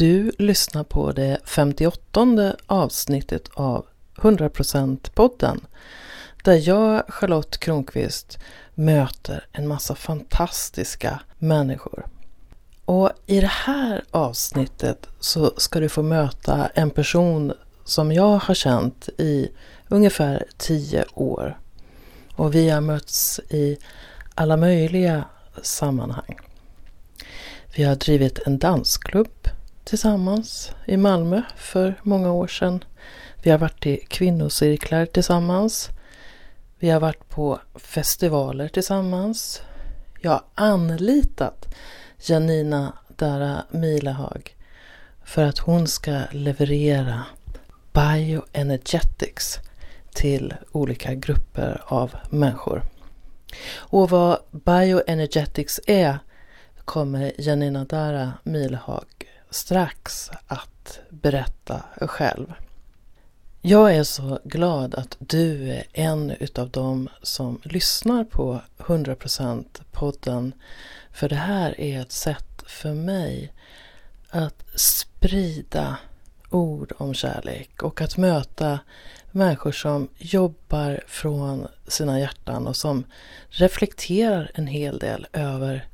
Du lyssnar på det 58 avsnittet av 100% podden där jag, Charlotte Kronqvist, möter en massa fantastiska människor. Och i det här avsnittet så ska du få möta en person som jag har känt i ungefär tio år. Och vi har mötts i alla möjliga sammanhang. Vi har drivit en dansklubb tillsammans i Malmö för många år sedan. Vi har varit i kvinnocirklar tillsammans. Vi har varit på festivaler tillsammans. Jag har anlitat Janina Dara Milehag för att hon ska leverera bioenergetics till olika grupper av människor. Och vad bioenergetics är kommer Janina Dara Milahag strax att berätta själv. Jag är så glad att du är en utav dem som lyssnar på 100% podden. För det här är ett sätt för mig att sprida ord om kärlek och att möta människor som jobbar från sina hjärtan och som reflekterar en hel del över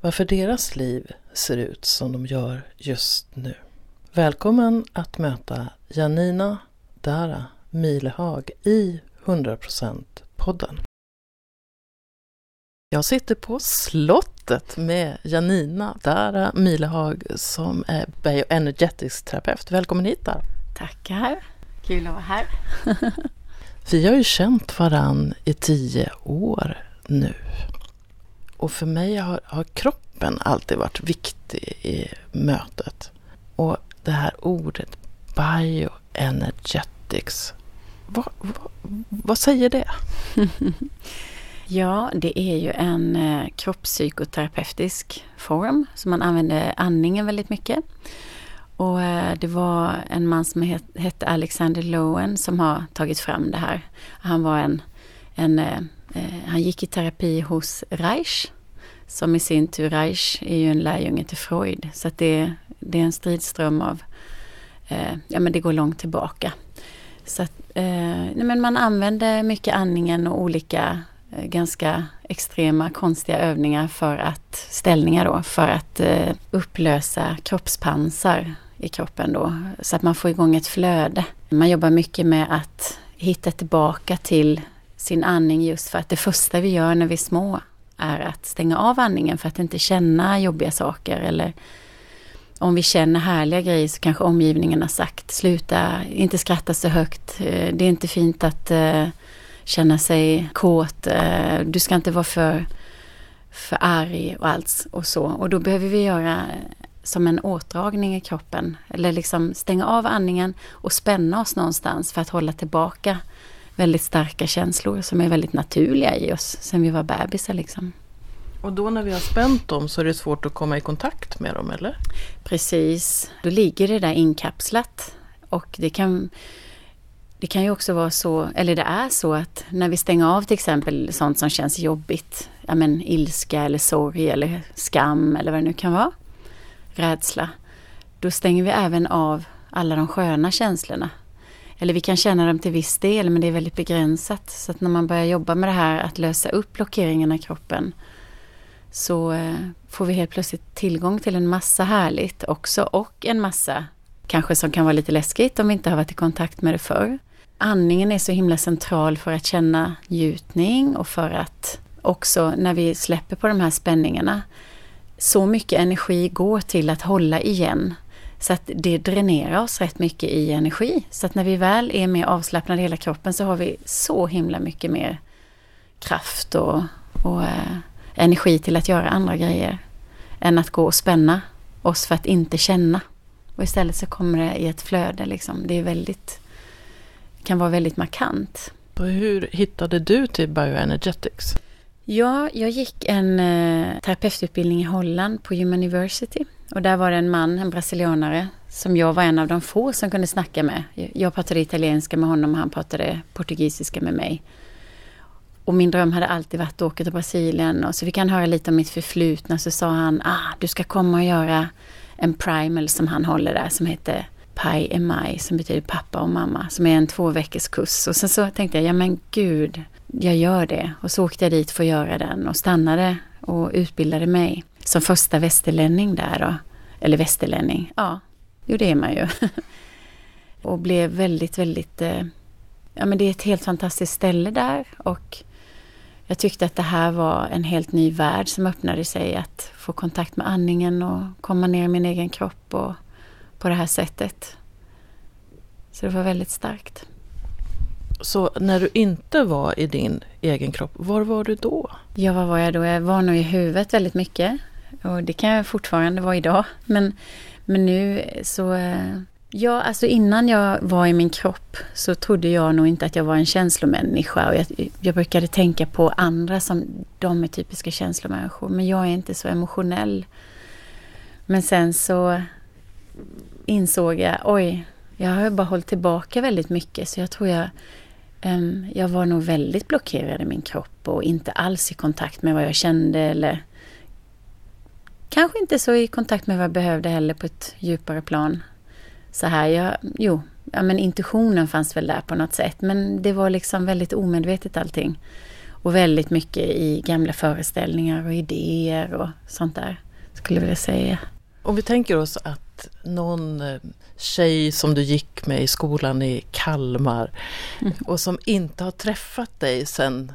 varför deras liv ser ut som de gör just nu. Välkommen att möta Janina Dara Milehag i 100% podden. Jag sitter på slottet med Janina Dara Milehag som är bioenergetisk terapeut. Välkommen hit där. Tackar. Kul att vara här. Vi har ju känt varann i tio år nu. Och för mig har, har kroppen alltid varit viktig i mötet. Och det här ordet bioenergetics, vad, vad, vad säger det? ja, det är ju en eh, kroppspsykoterapeutisk form, så man använder andningen väldigt mycket. Och eh, det var en man som hette Alexander Lowen som har tagit fram det här. Han var en, en eh, han gick i terapi hos Reich. Som i sin tur, Reich är ju en lärjunge till Freud. Så att det, det är en stridström av, eh, ja men det går långt tillbaka. Så att, eh, nej men man använder mycket andningen och olika eh, ganska extrema konstiga övningar för att, ställningar då, för att upplösa kroppspansar i kroppen då. Så att man får igång ett flöde. Man jobbar mycket med att hitta tillbaka till sin andning just för att det första vi gör när vi är små är att stänga av andningen för att inte känna jobbiga saker eller om vi känner härliga grejer så kanske omgivningen har sagt sluta, inte skratta så högt. Eh, det är inte fint att eh, känna sig kåt. Eh, du ska inte vara för, för arg och allt och så. Och då behöver vi göra som en åtdragning i kroppen. Eller liksom stänga av andningen och spänna oss någonstans för att hålla tillbaka väldigt starka känslor som är väldigt naturliga i oss sen vi var bebisar. Liksom. Och då när vi har spänt dem så är det svårt att komma i kontakt med dem, eller? Precis. Då ligger det där inkapslat. Och det kan, det kan ju också vara så, eller det är så att när vi stänger av till exempel sånt som känns jobbigt, ja men ilska eller sorg eller skam eller vad det nu kan vara rädsla, då stänger vi även av alla de sköna känslorna. Eller vi kan känna dem till viss del men det är väldigt begränsat. Så att när man börjar jobba med det här att lösa upp blockeringarna i kroppen så eh, får vi helt plötsligt tillgång till en massa härligt också och en massa kanske som kan vara lite läskigt om vi inte har varit i kontakt med det förr. Andningen är så himla central för att känna njutning och för att också när vi släpper på de här spänningarna så mycket energi går till att hålla igen. Så att det dränerar oss rätt mycket i energi. Så att när vi väl är mer avslappnade i hela kroppen så har vi så himla mycket mer kraft och, och eh, energi till att göra andra grejer. Än att gå och spänna oss för att inte känna. Och istället så kommer det i ett flöde liksom. Det är väldigt, kan vara väldigt markant. Hur hittade du till Bioenergetics? Ja, jag gick en eh, terapeututbildning i Holland på Human University. Och där var det en man, en brasilianare, som jag var en av de få som kunde snacka med. Jag pratade italienska med honom och han pratade portugisiska med mig. Och min dröm hade alltid varit att åka till Brasilien och så fick han höra lite om mitt förflutna. Så sa han, ah, du ska komma och göra en primal som han håller där som heter Pai Emai som betyder pappa och mamma som är en två veckors kurs. Och sen så tänkte jag, ja men gud, jag gör det. Och så åkte jag dit för att göra den och stannade och utbildade mig som första västerlänning där då. Eller västerlänning, ja, jo det är man ju. och blev väldigt, väldigt, eh, ja men det är ett helt fantastiskt ställe där och jag tyckte att det här var en helt ny värld som öppnade sig att få kontakt med andningen och komma ner i min egen kropp och på det här sättet. Så det var väldigt starkt. Så när du inte var i din egen kropp, var var du då? Ja, var var jag då? Jag var nog i huvudet väldigt mycket. Och det kan jag fortfarande vara idag. Men, men nu så... Eh, ja, alltså innan jag var i min kropp så trodde jag nog inte att jag var en känslomänniska. Och jag, jag brukade tänka på andra som de är typiska känslomänniskor. Men jag är inte så emotionell. Men sen så insåg jag, oj, jag har bara hållit tillbaka väldigt mycket. Så jag tror jag Um, jag var nog väldigt blockerad i min kropp och inte alls i kontakt med vad jag kände eller kanske inte så i kontakt med vad jag behövde heller på ett djupare plan. Så här, jag, jo, ja, men intuitionen fanns väl där på något sätt men det var liksom väldigt omedvetet allting. Och väldigt mycket i gamla föreställningar och idéer och sånt där, skulle jag vilja säga. Om vi tänker oss att någon eh, tjej som du gick med i skolan i Kalmar mm. och som inte har träffat dig sen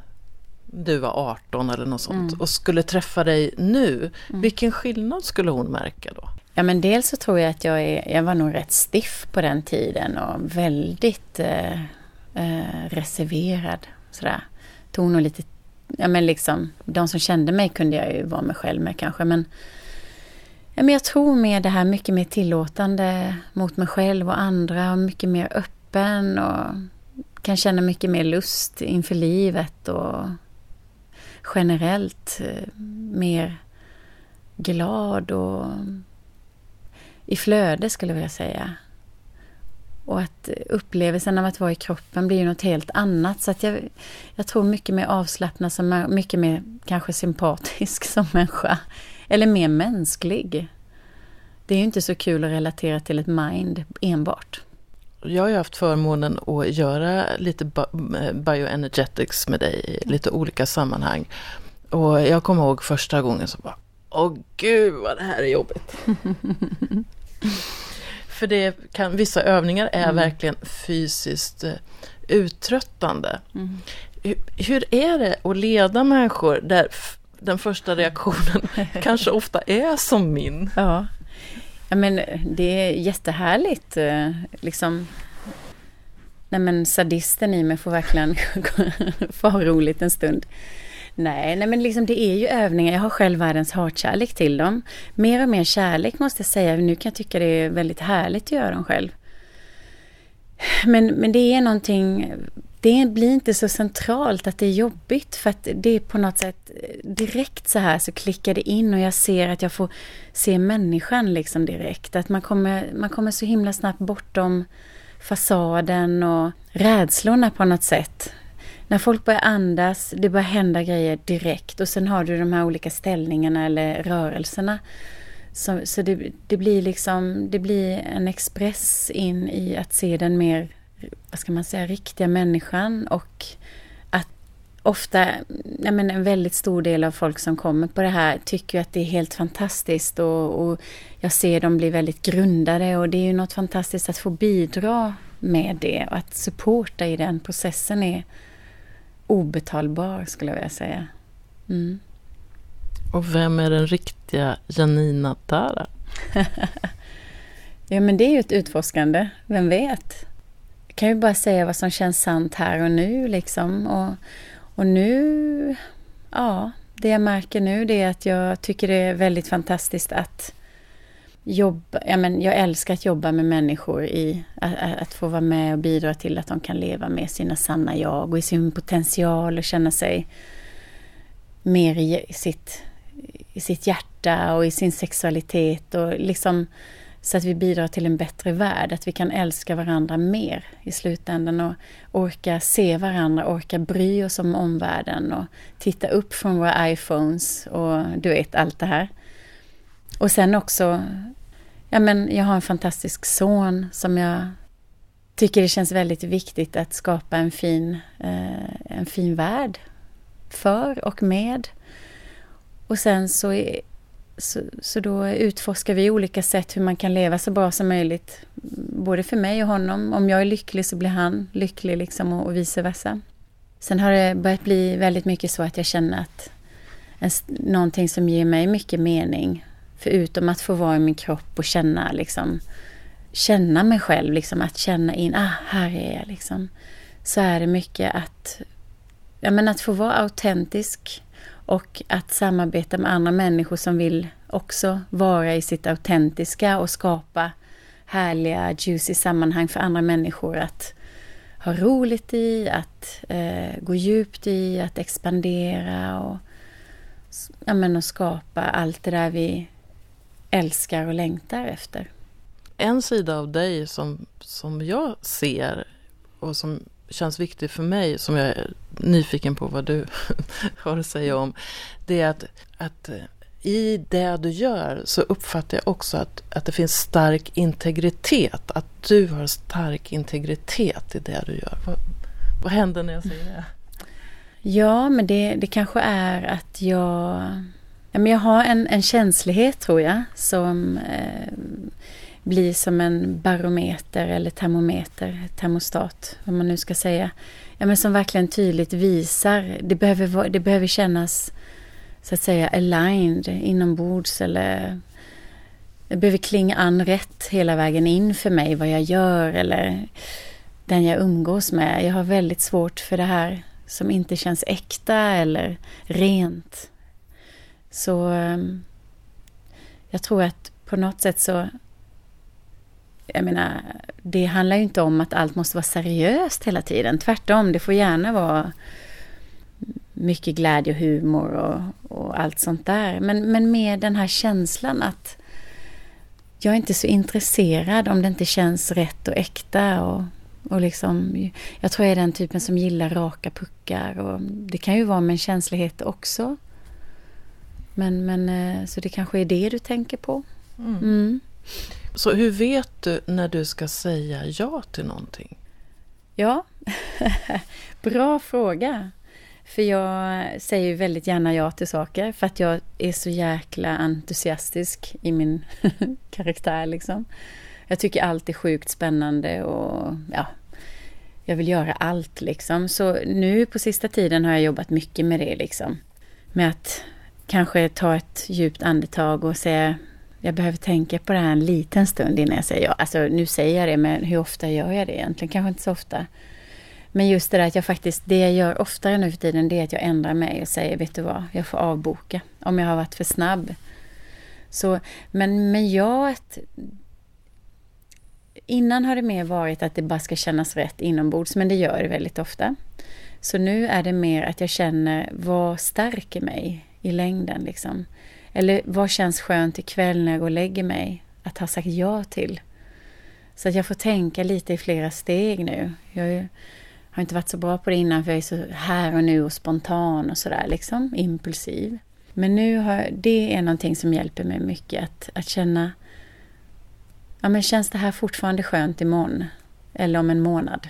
du var 18 eller något sånt mm. och skulle träffa dig nu, mm. vilken skillnad skulle hon märka då? Ja men dels så tror jag att jag, är, jag var nog rätt stiff på den tiden och väldigt eh, eh, reserverad. Sådär. Tog nog lite, ja men liksom, de som kände mig kunde jag ju vara mig själv med kanske men Ja, men jag tror med det här mycket mer tillåtande mot mig själv och andra och mycket mer öppen och kan känna mycket mer lust inför livet och generellt eh, mer glad och i flöde skulle jag vilja säga. Och att upplevelsen av att vara i kroppen blir ju något helt annat. Så att jag, jag tror mycket mer avslappnad, som, mycket mer kanske sympatisk som människa. Eller mer mänsklig. Det är ju inte så kul att relatera till ett mind enbart. Jag har ju haft förmånen att göra lite bioenergetics med dig i lite olika sammanhang. Och jag kommer ihåg första gången så bara, åh gud vad det här är jobbigt. För det kan, vissa övningar är mm. verkligen fysiskt eh, uttröttande. Mm. Hur, hur är det att leda människor där den första reaktionen kanske ofta är som min. Ja ja, men eh, det är jättehärligt. Eh, liksom, nej men sadisten i mig får verkligen få ha roligt en stund. Nej, nej men liksom det är ju övningar. Jag har själv världens hatkärlek till dem. Mer och mer kärlek måste jag säga. Nu kan jag tycka det är väldigt härligt att göra dem själv. Men, men det är någonting det blir inte så centralt att det är jobbigt för att det är på något sätt eh, direkt så här så klickar det in och jag ser att jag får se människan liksom direkt. Att man kommer, man kommer så himla snabbt bortom fasaden och rädslorna på något sätt. När folk börjar andas, det börjar hända grejer direkt och sen har du de här olika ställningarna eller rörelserna. Så, så det, det blir liksom, det blir en express in i att se den mer vad ska man säga, riktiga människan och att ofta, jag menar, en väldigt stor del av folk som kommer på det här tycker att det är helt fantastiskt och, och jag ser dem bli väldigt grundade och det är ju något fantastiskt att få bidra med det och att supporta i den processen är obetalbar skulle jag vilja säga. Mm. Och vem är den riktiga Janina Dara? ja men det är ju ett utforskande, vem vet? Kan ju bara säga vad som känns sant här och nu liksom. Och, och nu, ja, det jag märker nu det är att jag tycker det är väldigt fantastiskt att jobba, ja men jag älskar att jobba med människor i att, att, få vara med och bidra till att de kan leva med sina sanna jag och i sin potential och känna sig mer i sitt, i sitt hjärta och i sin sexualitet och liksom så att vi bidrar till en bättre värld, att vi kan älska varandra mer i slutändan och orka se varandra, orka bry oss om omvärlden och titta upp från våra iPhones och du vet allt det här. Och sen också ja, men jag har en fantastisk son som jag tycker det känns väldigt viktigt att skapa en fin, eh, en fin värld för och med. Och sen så, så, så då utforskar vi olika sätt hur man kan leva så bra som möjligt. Både för mig och honom. Om jag är lycklig så blir han lycklig liksom och, och vice versa. Sen har det börjat bli väldigt mycket så att jag känner att en, någonting som ger mig mycket mening, förutom att få vara i min kropp och känna liksom känna mig själv, liksom att känna in, ah, här är jag liksom. Så är det mycket att, ja men att få vara autentisk och att samarbeta med andra människor som vill också vara i sitt autentiska och skapa härliga, juicy sammanhang för andra människor att ha roligt i, att eh, gå djupt i, att expandera och, ja, men, och skapa allt det där vi älskar och längtar efter. En sida av dig som, som jag ser och som känns viktig för mig, som jag nyfiken på vad du har att säga om, det är att, att eh, i det du gör så uppfattar jag också att, att det finns stark integritet. Att du har stark integritet i det du gör. Vad, vad händer när jag säger det? Ja, men det, det kanske är att jag... Ja, men jag har en, en känslighet, tror jag, som eh, blir som en barometer eller termometer, termostat, vad man nu ska säga. Ja, men som verkligen tydligt visar, det behöver, det behöver kännas så att säga aligned inombords eller det behöver klinga an rätt hela vägen in för mig vad jag gör eller den jag umgås med. Jag har väldigt svårt för det här som inte känns äkta eller rent. Så ehm, jag tror att på något sätt så jag menar, det handlar ju inte om att allt måste vara seriöst hela tiden. Tvärtom, det får gärna vara mycket glädje och humor och, och allt sånt där. Men, men med den här känslan att jag är inte så intresserad om det inte känns rätt och äkta. Och, och liksom, jag tror jag är den typen som gillar raka puckar. Och det kan ju vara med en känslighet också. Men, men, eh, så det kanske är det du tänker på. Mm. Mm. Så hur vet du när du ska säga ja till någonting? Ja, bra fråga. För jag säger ju väldigt gärna ja till saker för att jag är så jäkla entusiastisk i min karaktär liksom. Jag tycker allt är sjukt spännande och ja, jag vill göra allt liksom. Så nu på sista tiden har jag jobbat mycket med det liksom. Med att kanske ta ett djupt andetag och säga jag behöver tänka på det här en liten stund innan jag säger ja. Alltså nu säger jag det, men hur ofta gör jag det egentligen? Kanske inte så ofta. Men just det där att jag faktiskt, det jag gör oftare nu för tiden, det är att jag ändrar mig och säger, vet du vad, jag får avboka om jag har varit för snabb. Så, men men jag Innan har det mer varit att det bara ska kännas rätt inombords, men det gör det väldigt ofta. Så nu är det mer att jag känner, vad stärker mig i längden liksom? Eller vad känns skönt ikväll när jag går och lägger mig att ha sagt ja till? Så att jag får tänka lite i flera steg nu. Jag har inte varit så bra på det innan för jag är så här och nu och spontan och sådär liksom, impulsiv. Men nu har, det är någonting som hjälper mig mycket att, att känna, ja men känns det här fortfarande skönt imorgon? Eller om en månad?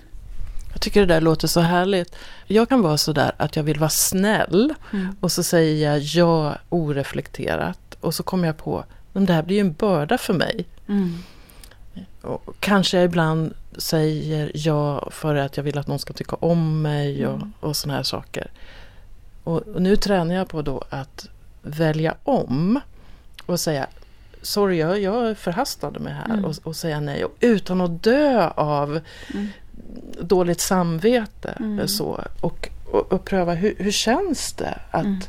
Jag tycker det där låter så härligt. Jag kan vara så där att jag vill vara snäll mm. och så säger jag ja oreflekterat och så kommer jag på, men det här blir ju en börda för mig. Mm. Och kanske jag ibland säger ja för att jag vill att någon ska tycka om mig och, mm. och såna här saker. Och, och, nu tränar jag på då att välja om och säga Sorry, jag, jag förhastade mig här mm. och, och, säga nej. Och utan att dö av mm. Dåligt samvete. Mm. Så, och, och, och, pröva hur, hur känns det att mm.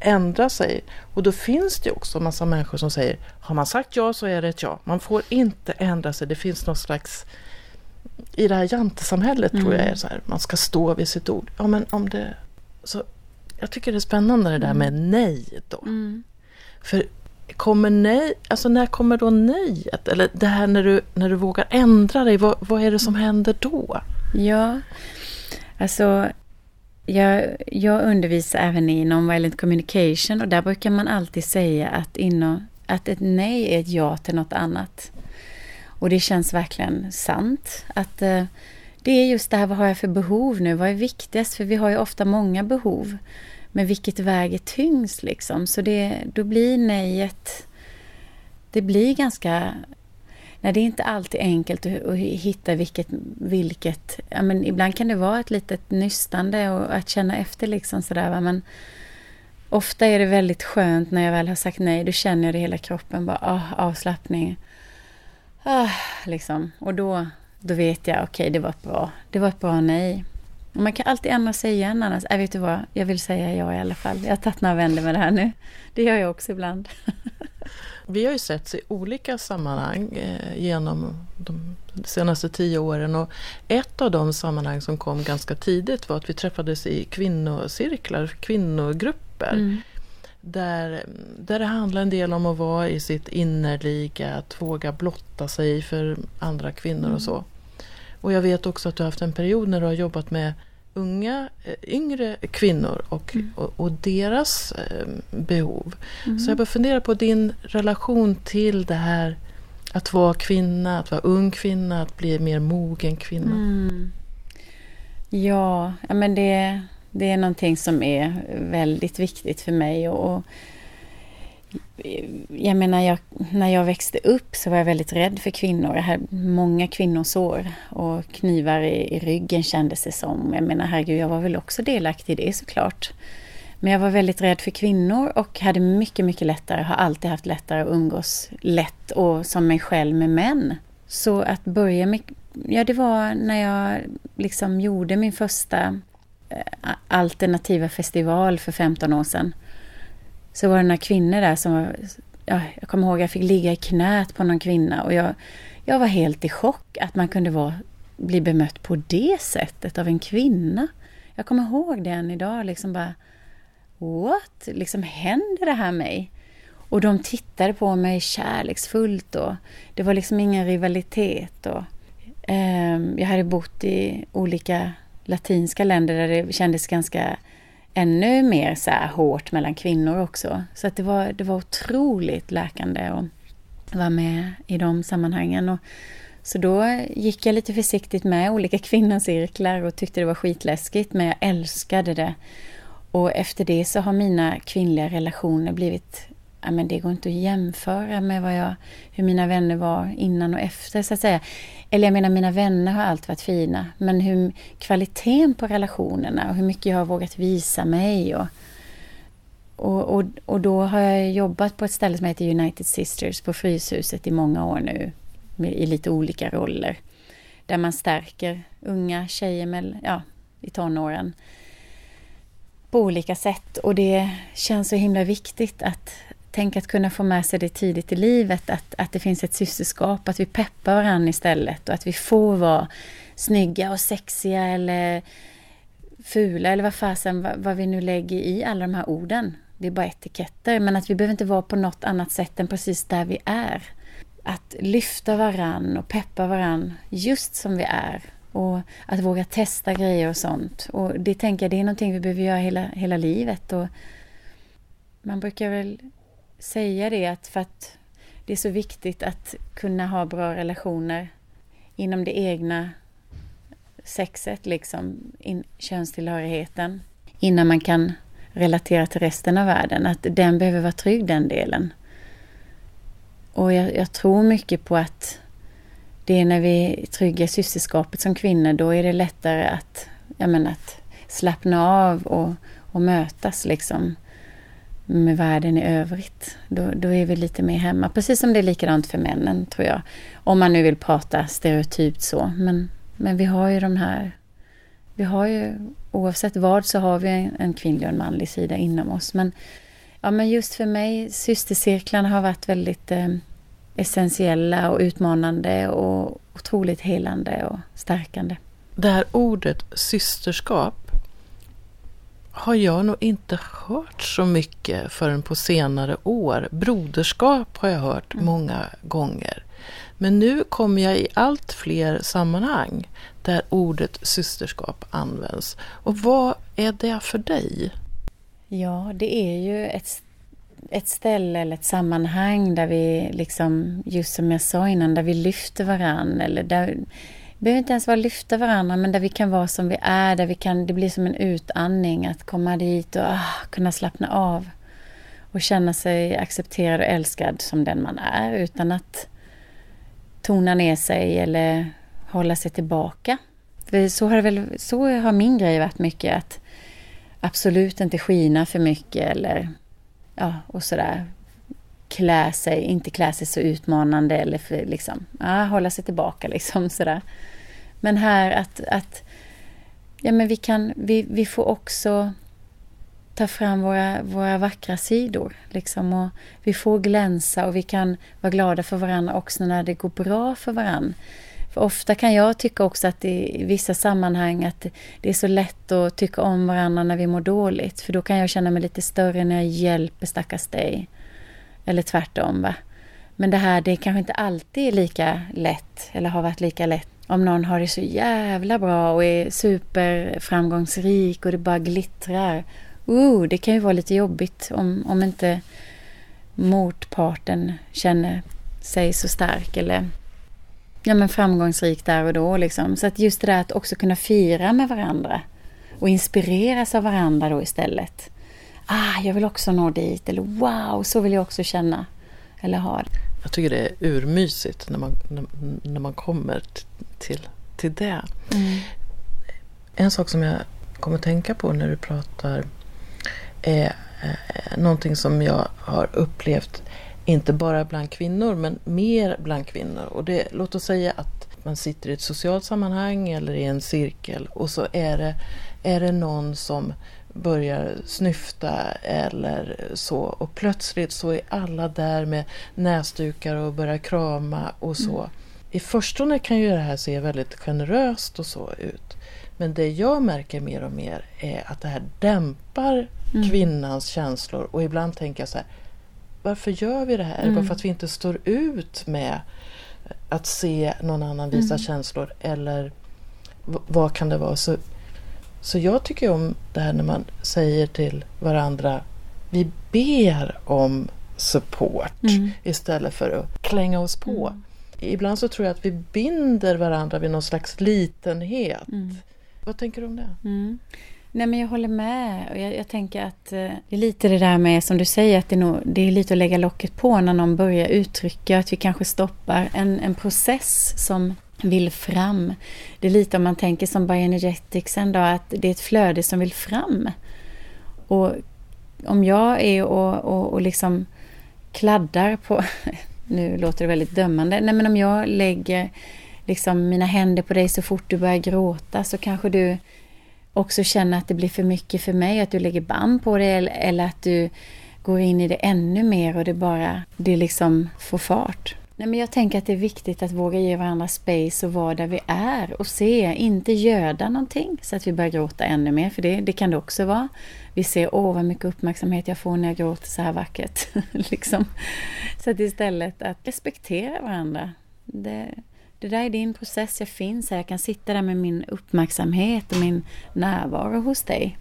ändra sig. Och då finns det också en massa människor som säger har man sagt ja så är det ett ja. Man får inte ändra sig. Det finns någon slags i det här jantesamhället mm. tror jag är så här, man ska stå vid sitt ord. Ja men om det... Så jag tycker det är spännande det där med mm. nej då. Mm. För kommer nej, alltså när kommer då nejet? Eller det här när du, när du vågar ändra dig, vad, vad är det som händer då? Ja, alltså jag, jag undervisar även i non-violent communication och där brukar man alltid säga att, inom, att ett nej är ett ja till något annat. Och det känns verkligen sant. Att eh, det är just det här, vad har jag för behov nu? Vad är viktigast? För vi har ju ofta många behov. Men vilket väger tyngst liksom? Så det, då blir nejet... Det blir ganska... Nej, det är inte alltid enkelt att, att hitta vilket... vilket ja, men ibland kan det vara ett litet nystande och att känna efter liksom sådär. Va? Men ofta är det väldigt skönt när jag väl har sagt nej. Då känner jag det i hela kroppen. Bara, ah, avslappning. Ah, liksom. Och då, då vet jag, okej, okay, det var ett bra, det var ett bra nej. Man kan alltid ändra sig igen annars. Äh, vet du vad, jag vill säga ja i alla fall. Jag har tagit några vändor med det här nu. Det gör jag också ibland. Vi har ju setts i olika sammanhang eh, genom de senaste tio åren och ett av de sammanhang som kom ganska tidigt var att vi träffades i kvinnocirklar, kvinnogrupper. Mm. Där, där det handlar en del om att vara i sitt innerliga, att våga blotta sig för andra kvinnor mm. och så. Och jag vet också att du har haft en period när du har jobbat med unga, eh, yngre kvinnor och, mm. och, och, deras eh, behov. Mm. Så jag bara funderar på din relation till det här att vara kvinna, att vara ung kvinna, att bli mer mogen kvinna. Mm. Ja, men det, det är någonting som är väldigt viktigt för mig. Och, och jag menar, jag, när jag växte upp så var jag väldigt rädd för kvinnor. Jag hade många kvinnosår och knivar i, i ryggen kändes det som. Jag menar, herregud, jag var väl också delaktig i det såklart. Men jag var väldigt rädd för kvinnor och hade mycket, mycket lättare, har alltid haft lättare att umgås lätt och som mig själv med män. Så att börja med, ja det var när jag liksom gjorde min första eh, alternativa festival för 15 år sedan så var det några kvinnor där som var... Ja, jag kommer ihåg att jag fick ligga i knät på någon kvinna och jag, jag var helt i chock att man kunde vara, bli bemött på det sättet av en kvinna. Jag kommer ihåg det än idag, liksom bara What? Liksom händer det här mig? Och de tittade på mig kärleksfullt och det var liksom ingen rivalitet. Och, eh, jag hade bott i olika latinska länder där det kändes ganska ännu mer så här hårt mellan kvinnor också. Så att det, var, det var otroligt läkande att vara med i de sammanhangen. Och, så då gick jag lite försiktigt med olika kvinnocirklar och tyckte det var skitläskigt, men jag älskade det. Och efter det så har mina kvinnliga relationer blivit ja, men det går inte att jämföra med vad jag, hur mina vänner var innan och efter så att säga. Eller jag menar mina vänner har alltid varit fina men hur kvaliteten på relationerna och hur mycket jag har vågat visa mig och, och, och, och då har jag jobbat på ett ställe som heter United Sisters på Fryshuset i många år nu med, i lite olika roller. Där man stärker unga tjejer med, ja, i tonåren på olika sätt och det känns så himla viktigt att Tänk att kunna få med sig det tidigt i livet, att, att det finns ett systerskap, att vi peppar varandra istället och att vi får vara snygga och sexiga eller fula eller vad fasen, vad, vad vi nu lägger i alla de här orden. Det är bara etiketter, men att vi behöver inte vara på något annat sätt än precis där vi är. Att lyfta varann och peppa varann just som vi är. Och att våga testa grejer och sånt. Och det tänker jag, det är någonting vi behöver göra hela, hela livet. Och man brukar väl säga det att för att det är så viktigt att kunna ha bra relationer inom det egna sexet, liksom, in, könstillhörigheten, innan man kan relatera till resten av världen. Att den behöver vara trygg, den delen. Och jag, jag tror mycket på att det är när vi tryggar systerskapet som kvinnor, då är det lättare att, jag menar, att slappna av och, och mötas liksom med världen i övrigt. Då, då är vi lite mer hemma. Precis som det är likadant för männen, tror jag. Om man nu vill prata stereotypt så. Men, men vi har ju de här... Vi har ju, oavsett vad, så har vi en, en kvinnlig och en manlig sida inom oss. Men, ja, men just för mig, systercirklarna har varit väldigt eh, essentiella och utmanande och otroligt helande och stärkande. Det här ordet systerskap har jag nog inte hört så mycket förrän på senare år. Broderskap har jag hört mm. många gånger. Men nu kommer jag i allt fler sammanhang där ordet systerskap används. Och vad är det för dig? Ja, det är ju ett, ett ställe eller ett sammanhang där vi, liksom, just som jag sa innan, där vi lyfter varann. Eller där, det behöver inte ens vara lyfta varandra, men där vi kan vara som vi är. Där vi kan, det blir som en utandning att komma dit och ah, kunna slappna av. Och känna sig accepterad och älskad som den man är utan att tona ner sig eller hålla sig tillbaka. För så har, väl, så har min grej varit mycket att absolut inte skina för mycket eller ja, och sådär. Klä sig, inte klä sig så utmanande eller för, liksom, ja, hålla sig tillbaka liksom sådär. Men här att, att ja, men vi, kan, vi, vi får också ta fram våra, våra vackra sidor. Liksom, och vi får glänsa och vi kan vara glada för varandra också när det går bra för varandra. För ofta kan jag tycka också att i vissa sammanhang att det är så lätt att tycka om varandra när vi mår dåligt. För då kan jag känna mig lite större när jag hjälper stackars dig. Eller tvärtom. Va? Men det här, det kanske inte alltid är lika lätt, eller har varit lika lätt. Om någon har det så jävla bra och är superframgångsrik och det bara glittrar. Uh, det kan ju vara lite jobbigt om, om inte motparten känner sig så stark eller ja, men framgångsrik där och då. Liksom. Så att just det där att också kunna fira med varandra och inspireras av varandra då istället. Ah, jag vill också nå dit. Eller wow, så vill jag också känna. Eller ha det. Jag tycker det är urmysigt när man, när, man kommer till, till det. Mm. En sak som jag kommer att tänka på när du pratar är eh, någonting som jag har upplevt inte bara bland kvinnor men mer bland kvinnor. Och det, låt oss säga att man sitter i ett socialt sammanhang eller i en cirkel och så är det, är det någon som börjar snyfta eller så och plötsligt så är alla där med näsdukar och börjar krama och så. Mm. I förstone kan ju det här se väldigt generöst och så ut. Men det jag märker mer och mer är att det här dämpar mm. kvinnans känslor och ibland tänker jag så här varför gör vi det här? Mm. Bara för att vi inte står ut med att se någon annan visa mm. känslor eller vad kan det vara? Så, så jag tycker om det här när man säger till varandra vi ber om support mm. istället för att klänga oss på. Mm. Ibland så tror jag att vi binder varandra vid någon slags litenhet. Mm. Vad tänker du om det? Mm. Nej men jag håller med. Och jag, jag, tänker att eh, det är lite det där med som du säger att det är, nog, det är lite att lägga locket på när någon börjar uttrycka att vi kanske stoppar en, en process som vill fram. Det är lite om man tänker som bioenergeticsen då, att det är ett flöde som vill fram. Och om jag är och, och, och liksom kladdar på, nu låter det väldigt dömande, nej men om jag lägger liksom mina händer på dig så fort du börjar gråta så kanske du också känner att det blir för mycket för mig, att du lägger band på det eller att du går in i det ännu mer och det bara det liksom får fart. Nej, men jag tänker att det är viktigt att våga ge varandra space och vara där vi är och se, inte göda någonting så att vi börjar gråta ännu mer, för det, det kan det också vara. Vi ser, åh vad mycket uppmärksamhet jag får när jag gråter så här vackert. liksom. Så att istället att respektera varandra. Det, det där är din process, jag finns här, jag kan sitta där med min uppmärksamhet och min närvaro hos dig.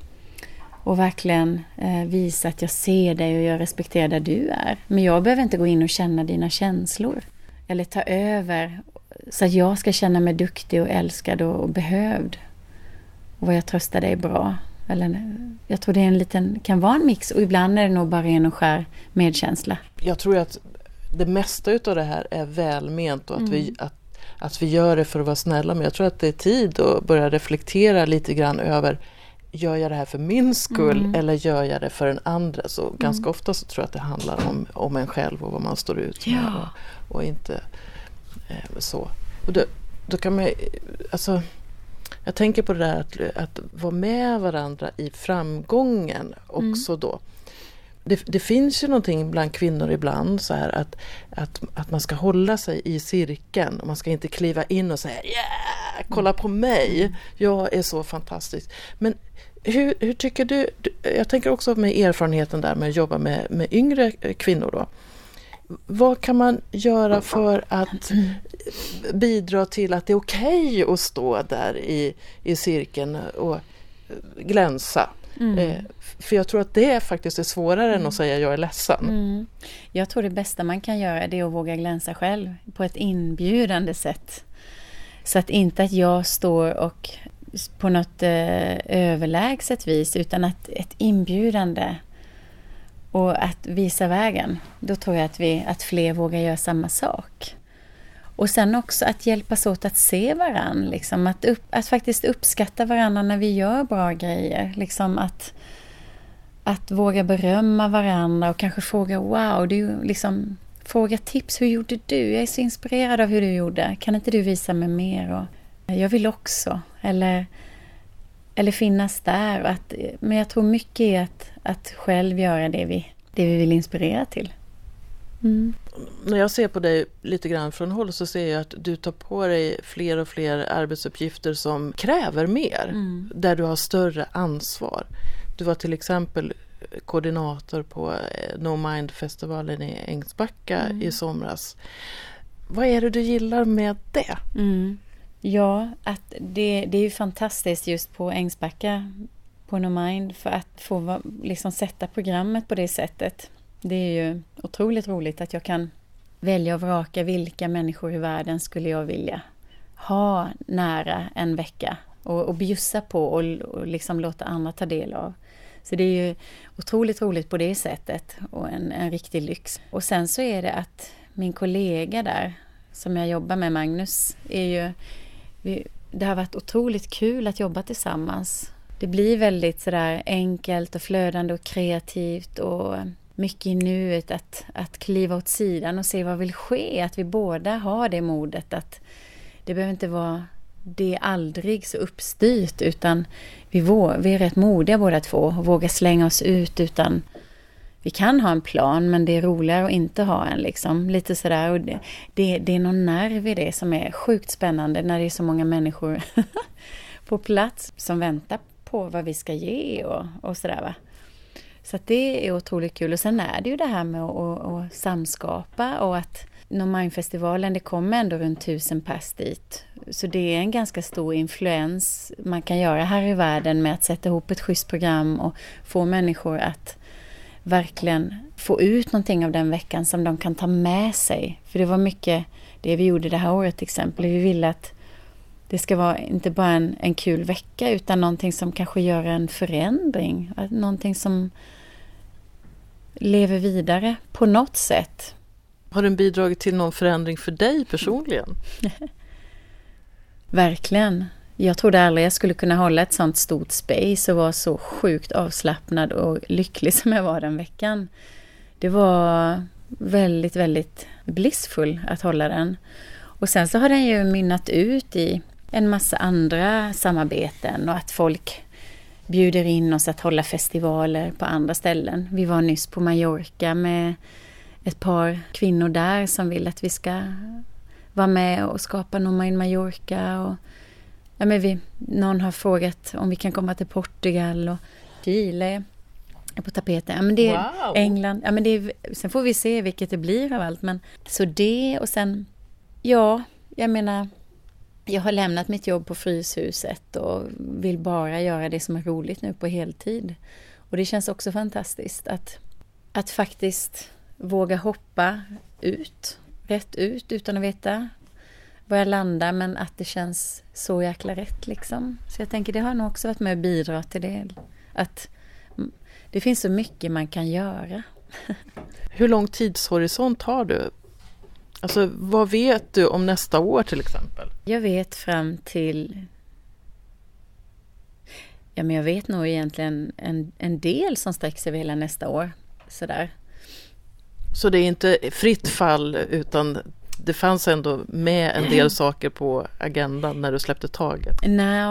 Och verkligen eh, visa att jag ser dig och jag respekterar där du är. Men jag behöver inte gå in och känna dina känslor. Eller ta över så att jag ska känna mig duktig och älskad och, och behövd. Och vad jag tröstar dig bra. Eller, jag tror det är en liten, kan vara en mix och ibland är det nog bara ren och skär medkänsla. Jag tror att det mesta utav det här är välment och att, mm. vi, att att vi gör det för att vara snälla. Men jag tror att det är tid att börja reflektera lite grann över Gör jag det här för min skull mm. eller gör jag det för en andra? Så mm. ganska ofta så tror jag att det handlar om, om en själv och vad man står ut med ja. och, och, inte eh, så. Och då, då kan man alltså jag tänker på det där att, att vara med varandra i framgången också mm. då det, det, finns ju någonting bland kvinnor ibland så här att, att, att man ska hålla sig i cirkeln och man ska inte kliva in och säga yeah, kolla på mig, jag är så fantastisk. Men hur, hur tycker du, jag tänker också med erfarenheten där med att jobba med, med yngre kvinnor då. Vad kan man göra för att bidra till att det är okej okay att stå där i, i cirkeln och glänsa? Mm. Eh, för jag tror att det faktiskt är svårare mm. än att säga jag är ledsen. Mm. Jag tror det bästa man kan göra det är att våga glänsa själv på ett inbjudande sätt. Så att inte att jag står och på något eh, överlägset vis utan att ett inbjudande och att visa vägen. Då tror jag att, vi, att fler vågar göra samma sak. Och sen också att hjälpas åt att se varandra, liksom, att, upp, att faktiskt uppskatta varandra när vi gör bra grejer. Liksom att, att våga berömma varandra och kanske fråga wow, du liksom fråga tips. Hur gjorde du? Jag är så inspirerad av hur du gjorde. Kan inte du visa mig mer? Och jag vill också. Eller, eller finnas där. Att, men jag tror mycket är att, att själv göra det vi, det vi vill inspirera till. Mm. När jag ser på dig lite grann från håll så ser jag att du tar på dig fler och fler arbetsuppgifter som kräver mer. Mm. Där du har större ansvar. Du var till exempel koordinator på eh, No Mind-festivalen i Ängsbacka mm. i somras. Vad är det du gillar med det? Mm. Ja, att det, det är ju fantastiskt just på Ängsbacka på No Mind för att få liksom sätta programmet på det sättet. Det är ju otroligt roligt att jag kan välja och vraka vilka människor i världen skulle jag vilja ha nära en vecka och, och bjussa på och, och liksom låta andra ta del av. Så det är ju otroligt roligt på det sättet och en, en riktig lyx. Och sen så är det att min kollega där som jag jobbar med, Magnus, är ju... Vi, det har varit otroligt kul att jobba tillsammans. Det blir väldigt sådär enkelt och flödande och kreativt och mycket i nuet att, att kliva åt sidan och se vad vill ske. Att vi båda har det modet att det behöver inte vara det är aldrig så uppstyrt utan vi, vår, vi är rätt modiga båda två och vågar slänga oss ut utan vi kan ha en plan men det är roligare att inte ha en liksom. Lite sådär och det, det, det är någon nerv i det som är sjukt spännande när det är så många människor på plats som väntar på vad vi ska ge och, och sådär va. Så det är otroligt kul och sen är det ju det här med att, att, att samskapa och att Normandfestivalen, det kommer ändå runt tusen pers dit. Så det är en ganska stor influens man kan göra här i världen med att sätta ihop ett schysst program och få människor att verkligen få ut någonting av den veckan som de kan ta med sig. För det var mycket det vi gjorde det här året till exempel. Vi ville att det ska vara inte bara en, en kul vecka utan någonting som kanske gör en förändring. Någonting som lever vidare på något sätt. Har den bidragit till någon förändring för dig personligen? Verkligen. Jag trodde aldrig jag skulle kunna hålla ett sånt stort space och vara så sjukt avslappnad och lycklig som jag var den veckan. Det var väldigt, väldigt blissfull att hålla den. Och sen så har den ju mynnat ut i en massa andra samarbeten och att folk bjuder in oss att hålla festivaler på andra ställen. Vi var nyss på Mallorca med ett par kvinnor där som vill att vi ska vara med och skapa Noma in Mallorca. Och, ja, men vi, någon har frågat om vi kan komma till Portugal och Chile är på tapeten. Ja, men det är wow. England. Ja, men det är, sen får vi se vilket det blir av allt. Men, så det och sen, ja, jag menar, jag har lämnat mitt jobb på Fryshuset och vill bara göra det som är roligt nu på heltid. Och det känns också fantastiskt att, att faktiskt våga hoppa ut, rätt ut utan att veta var jag landar men att det känns så jäkla rätt liksom. Så jag tänker det har nog också varit med och bidragit till det. Att det finns så mycket man kan göra. Hur lång tidshorisont har du? Alltså vad vet du om nästa år till exempel? Jag vet fram till Ja men jag vet nog egentligen en, en del som sträcker sig över hela nästa år. Sådär. Så det är inte fritt fall utan det fanns ändå med en del saker på agendan när du släppte taget? Nej,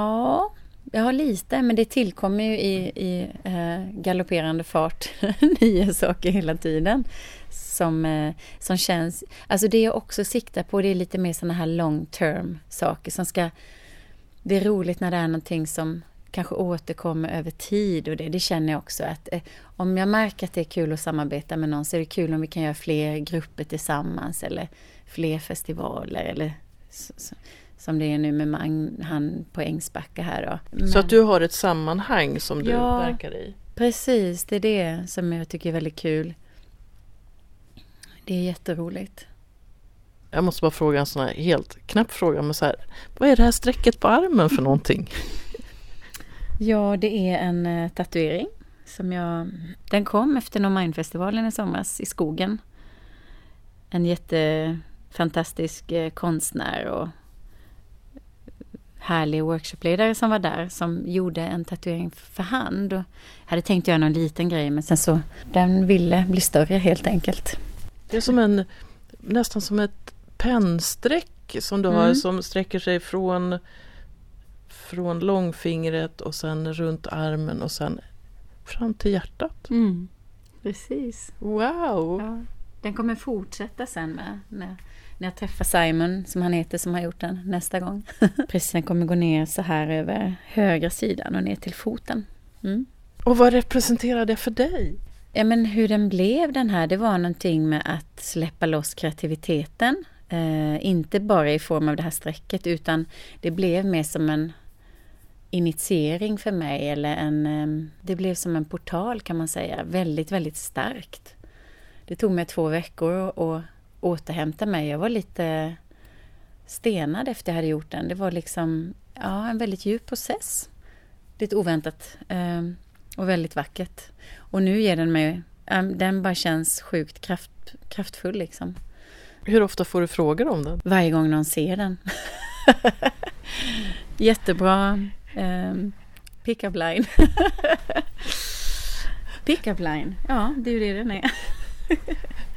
jag har lite, men det tillkommer ju i, i eh, galopperande fart nya saker hela tiden. Som, eh, som känns... Alltså det jag också siktar på det är lite mer sådana här long term saker som ska... Det är roligt när det är någonting som kanske återkommer över tid och det, det känner jag också att eh, om jag märker att det är kul att samarbeta med någon så är det kul om vi kan göra fler grupper tillsammans eller fler festivaler eller så, så, som det är nu med Magn, han på Ängsbacka här då. Men, Så att du har ett sammanhang som du Ja. verkar i? Precis, det är det som jag tycker är väldigt kul. Det är jätteroligt. Jag måste bara fråga en sån här helt knäpp fråga, men så här, vad är det här strecket på armen för någonting? Ja, det är en eh, tatuering som jag... Den kom efter No Mind-festivalen i somras i skogen. En jättefantastisk eh, konstnär och härlig workshopledare som var där som gjorde en tatuering för hand. Och hade tänkt göra någon liten grej men sen så den ville bli större helt enkelt. Det är som en, nästan som ett pennstreck som du har Mm. som sträcker sig från, från långfingret och sen runt armen och sen fram till hjärtat. Precis. Wow! Ja, den kommer fortsätta sen med när, när jag träffar Simon, som han heter, som har gjort den nästa gång. Precis, den kommer gå ner så här över högra sidan och ner till foten. Mm. Och vad representerar det för dig? Ja, men hur den blev den här, det var någonting med att släppa loss kreativiteten. Eh, inte bara i form av det här strecket, utan det blev mer som en initiering för mig, eller en... Eh, det blev som en portal kan man säga, väldigt, väldigt starkt. Det tog mig två veckor att återhämta mig. Jag var lite stenad efter jag hade gjort den. Det var liksom, ja, en väldigt djup process. Lite oväntat eh, och väldigt vackert. Och nu ger den mig, äm, den bara känns sjukt kraft, kraftfull liksom. Hur ofta får du frågor om den? Varje gång någon ser den. Jättebra um, pick-up line. pick-up line, ja det är ju det den är.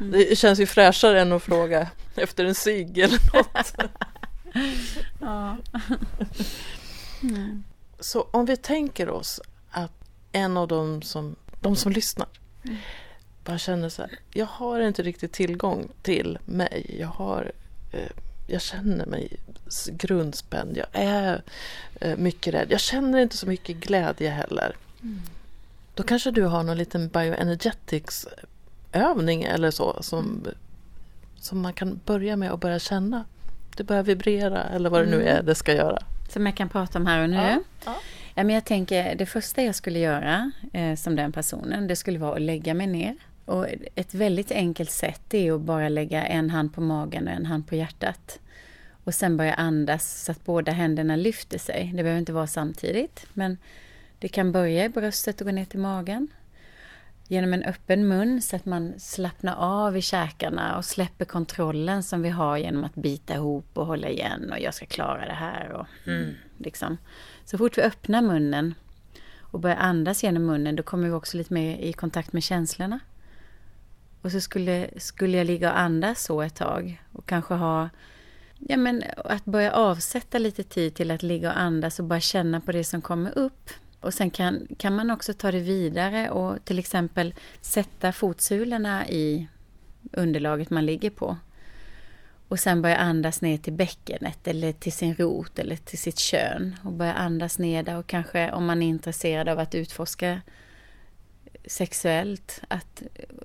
Det känns ju fräschare än att fråga efter en cigg eller något. Ja. Mm. Så om vi tänker oss att en av dem som, de som lyssnar Mm. bara känner så här, jag har inte riktigt tillgång till mig. Jag, har, eh, jag känner mig grundspänd. Jag är eh, mycket rädd. Jag känner inte så mycket glädje heller. Mm. Då kanske du har någon liten bioenergetics övning eller så som, som man kan börja med och börja känna. Det börjar vibrera eller vad det nu Mm. är det ska göra. Som jag kan prata om här och nu. Ja, ja. Ja, men jag tänker, det första jag skulle göra eh, som den personen, det skulle vara att lägga mig ner. Och ett väldigt enkelt sätt är att bara lägga en hand på magen och en hand på hjärtat. Och sen börja andas så att båda händerna lyfter sig. Det behöver inte vara samtidigt, men det kan börja i bröstet och gå ner till magen. Genom en öppen mun så att man slappnar av i käkarna och släpper kontrollen som vi har genom att bita ihop och hålla igen och jag ska klara det här. Och, mm, liksom. Så fort vi öppnar munnen och börjar andas genom munnen då kommer vi också lite mer i kontakt med känslorna. Och så skulle, skulle jag ligga och andas så ett tag och kanske ha Ja men att börja avsätta lite tid till att ligga och andas och bara känna på det som kommer upp. Och sen kan, kan man också ta det vidare och till exempel sätta fotsulorna i underlaget man ligger på. Och sen börja andas ner till bäckenet eller till sin rot eller till sitt kön. Och börja andas ner där och kanske om man är intresserad av att utforska sexuellt, att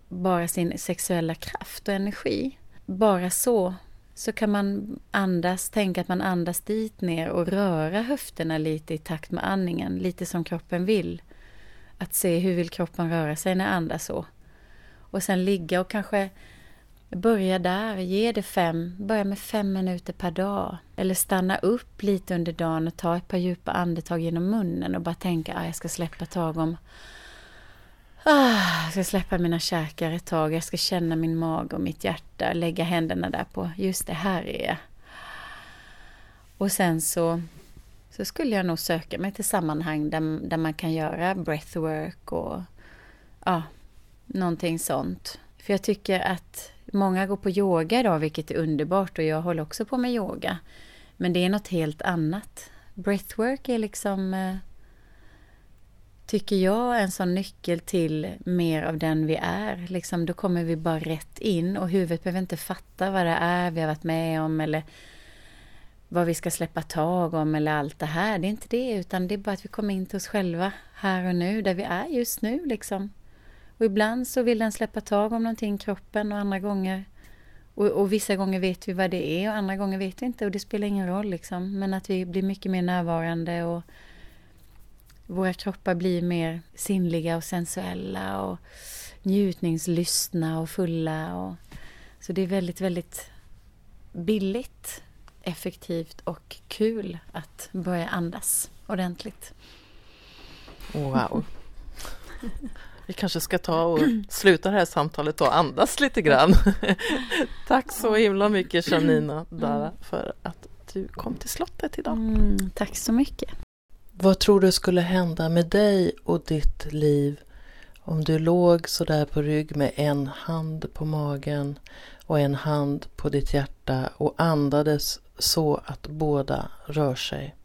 bara sin sexuella kraft och energi. Bara så, så kan man andas, tänka att man andas dit ner och röra höfterna lite i takt med andningen, lite som kroppen vill. Att se hur vill kroppen röra sig när jag andas så. Och sen ligga och kanske börja där, ge det fem, börja med fem minuter per dag. Eller stanna upp lite under dagen och ta ett par djupa andetag genom munnen och bara tänka att ah, jag ska släppa tag om Ah, jag ska släppa mina käkar ett tag, jag ska känna min mage och mitt hjärta, lägga händerna där på, just det, här är jag. Och sen så, så skulle jag nog söka mig till sammanhang där, där man kan göra breathwork och ja, någonting sånt. För jag tycker att många går på yoga idag, vilket är underbart och jag håller också på med yoga. Men det är något helt annat. Breathwork är liksom eh, tycker jag, en sån nyckel till mer av den vi är. Liksom, då kommer vi bara rätt in och huvudet behöver inte fatta vad det är vi har varit med om eller vad vi ska släppa tag om eller allt det här. Det är inte det, utan det är bara att vi kommer in till oss själva här och nu, där vi är just nu. Liksom. Och ibland så vill den släppa tag om någonting i kroppen och andra gånger Och, och, vissa gånger vet vi vad det är och andra gånger vet vi inte och det spelar ingen roll liksom. Men att vi blir mycket mer närvarande och våra kroppar blir mer sinnliga och sensuella och njutningslystna och fulla. Och, så det är väldigt, väldigt billigt, effektivt och kul att börja andas ordentligt. Wow. Vi kanske ska ta och sluta det här samtalet och andas lite grann. Tack så himla mycket Janina Dara för att du kom till slottet idag. Mm, tack så mycket. Vad tror du skulle hända med dig och ditt liv om du låg sådär på rygg med en hand på magen och en hand på ditt hjärta och andades så att båda rör sig?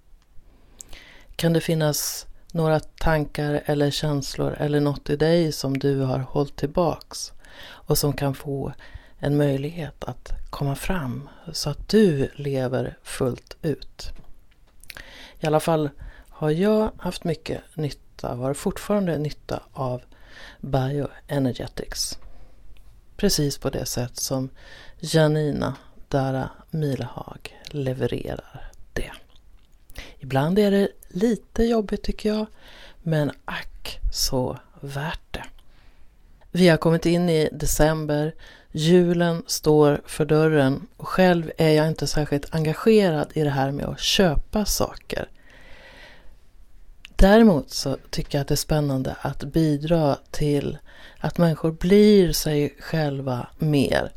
Kan det finnas några tankar eller känslor eller något i dig som du har hållit tillbaks och som kan få en möjlighet att komma fram så att du lever fullt ut. I alla fall har jag haft mycket nytta och har fortfarande nytta av Bioenergetics. Precis på det sätt som Janina Dara Milehag levererar det. Ibland är det lite jobbigt tycker jag, men ack så värt det. Vi har kommit in i december, julen står för dörren och själv är jag inte särskilt engagerad i det här med att köpa saker. Däremot så tycker jag att det är spännande att bidra till att människor blir sig själva mer.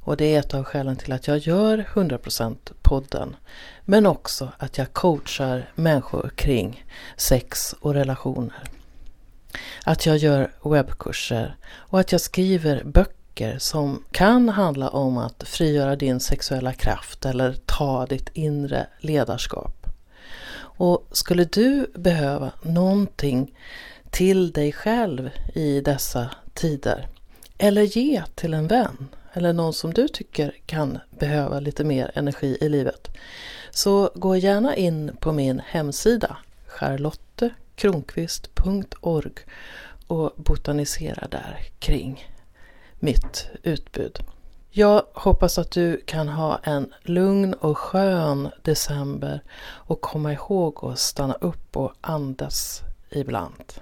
Och det är ett av skälen till att jag gör 100% podden. Men också att jag coachar människor kring sex och relationer. Att jag gör webbkurser och att jag skriver böcker som kan handla om att frigöra din sexuella kraft eller ta ditt inre ledarskap. Och skulle du behöva någonting till dig själv i dessa tider eller ge till en vän eller någon som du tycker kan behöva lite mer energi i livet så gå gärna in på min hemsida charlottekronqvist.org och botanisera där kring mitt utbud. Jag hoppas att du kan ha en lugn och skön december och komma ihåg att stanna upp och andas ibland.